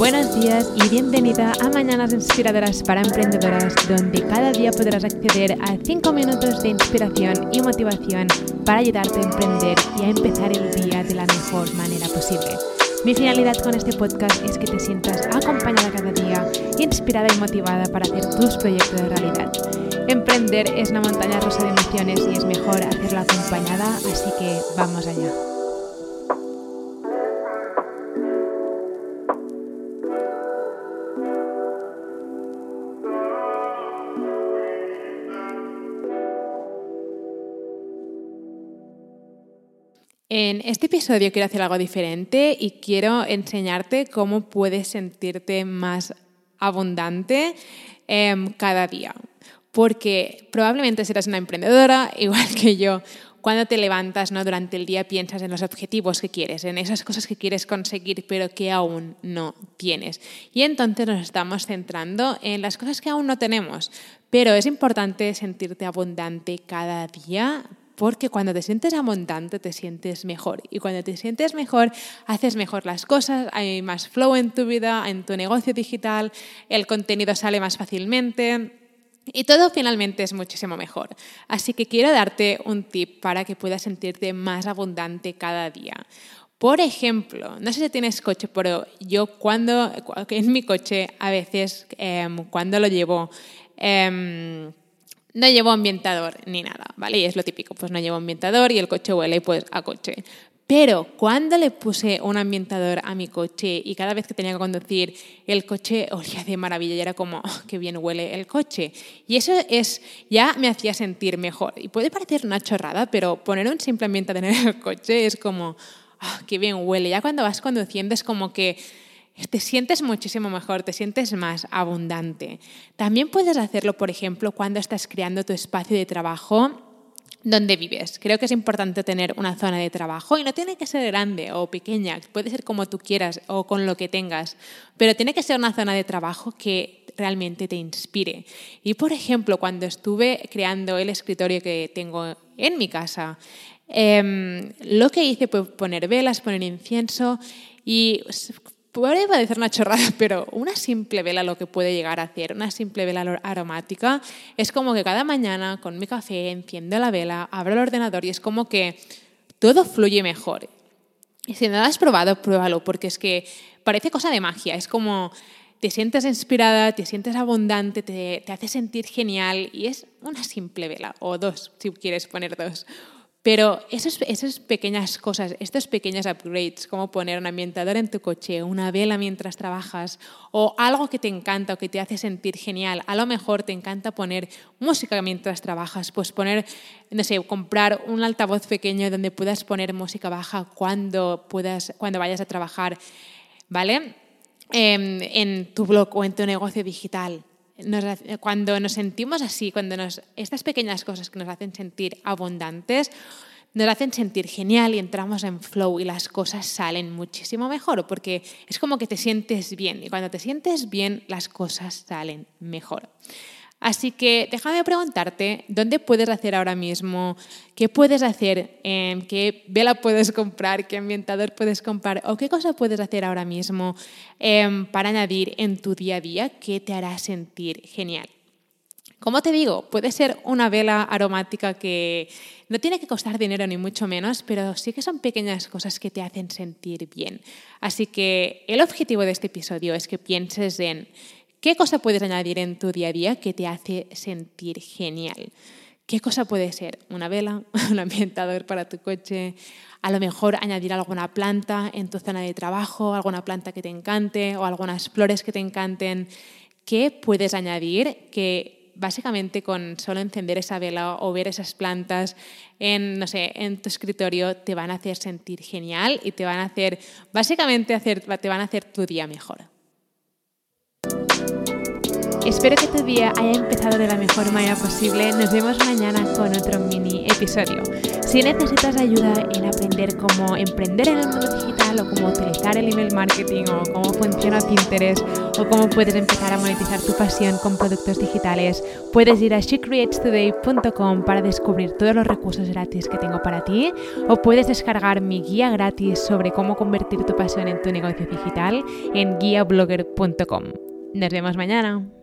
Buenos días y bienvenida a Mañanas Inspiradoras para Emprendedoras, donde cada día podrás acceder a 5 minutos de inspiración y motivación para ayudarte a emprender y a empezar el día de la mejor manera posible. Mi finalidad con este podcast es que te sientas acompañada cada día, inspirada y motivada para hacer tus proyectos de realidad. Emprender es una montaña rusa de emociones y es mejor hacerlo acompañada, así que vamos allá. En este episodio quiero hacer algo diferente y quiero enseñarte cómo puedes sentirte más abundante em, cada día. Porque probablemente serás una emprendedora, igual que yo. Cuando te levantas ¿no? durante el día piensas en los objetivos que quieres, en esas cosas que quieres conseguir pero que aún no tienes. Y entonces nos estamos centrando en las cosas que aún no tenemos. Pero es importante sentirte abundante cada día porque cuando te sientes abundante te sientes mejor y cuando te sientes mejor haces mejor las cosas, hay más flow en tu vida, en tu negocio digital, el contenido sale más fácilmente. Y todo finalmente es muchísimo mejor. Así que quiero darte un tip para que puedas sentirte más abundante cada día. Por ejemplo, no sé si tienes coche, pero yo cuando en mi coche a veces em, cuando lo llevo em, no llevo ambientador ni nada, ¿vale? Y es lo típico, pues no llevo ambientador y el coche huele pues a coche. Pero cuando le puse un ambientador a mi coche y cada vez que tenía que conducir, el coche olía de maravilla y era como, oh, qué bien huele el coche. Y eso es, ya me hacía sentir mejor. Y puede parecer una chorrada, pero poner un simple ambientador en el coche es como, oh, qué bien huele. Ya cuando vas conduciendo es como que te sientes muchísimo mejor, te sientes más abundante. También puedes hacerlo, por ejemplo, cuando estás creando tu espacio de trabajo donde vives. Creo que es importante tener una zona de trabajo y no tiene que ser grande o pequeña, puede ser como tú quieras o con lo que tengas, pero tiene que ser una zona de trabajo que realmente te inspire. Y por ejemplo, cuando estuve creando el escritorio que tengo en mi casa, em, lo que hice fue poner velas, poner incienso y puede parecer una chorrada, pero una simple vela lo que puede llegar a hacer, una simple vela aromática, es como que cada mañana con mi café enciendo la vela, abro el ordenador y es como que todo fluye mejor. Y si no lo has probado, pruébalo, porque es que parece cosa de magia, es como te sientes inspirada, te sientes abundante, te, te hace sentir genial y es una simple vela, o dos, si quieres poner dos. Pero esas, esas, pequeñas cosas, estos pequeños upgrades, como poner un ambientador en tu coche, una vela mientras trabajas, o algo que te encanta o que te hace sentir genial, a lo mejor te encanta poner música mientras trabajas, pues poner, no sé, comprar un altavoz pequeño donde puedas poner música baja cuando, puedas, cuando vayas a trabajar, ¿vale? Em, en tu blog o en tu negocio digital cuando nos sentimos así, cuando nos, estas pequeñas cosas que nos hacen sentir abundantes, nos hacen sentir genial y entramos en flow y las cosas salen muchísimo mejor porque es como que te sientes bien y cuando te sientes bien las cosas salen mejor. Así que déjame preguntarte, ¿dónde puedes hacer ahora mismo? ¿Qué puedes hacer? Em, ¿Qué vela puedes comprar? ¿Qué ambientador puedes comprar? ¿O qué cosa puedes hacer ahora mismo em, para añadir en tu día a día que te hará sentir genial? Como te digo, puede ser una vela aromática que no tiene que costar dinero ni mucho menos, pero sí que son pequeñas cosas que te hacen sentir bien. Así que el objetivo de este episodio es que pienses en ¿Qué cosa puedes añadir en tu día a día que te hace sentir genial? ¿Qué cosa puede ser? ¿Una vela? ¿Un ambientador para tu coche? A lo mejor añadir alguna planta en tu zona de trabajo, alguna planta que te encante o algunas flores que te encanten. ¿Qué puedes añadir que básicamente con solo encender esa vela o ver esas plantas en, no sé, en tu escritorio te van a hacer sentir genial y te van a hacer, básicamente hacer, te van a hacer tu día mejor? Espero que tu día haya empezado de la mejor manera posible. Nos vemos mañana con otro mini episodio. Si necesitas ayuda en aprender cómo emprender en el mundo digital o cómo utilizar el email marketing o cómo funciona Pinterest o cómo puedes empezar a monetizar tu pasión con productos digitales, puedes ir a shecreatestoday.com para descubrir todos los recursos gratis que tengo para ti o puedes descargar mi guía gratis sobre cómo convertir tu pasión en tu negocio digital en guiablogger.com. Nos vemos mañana.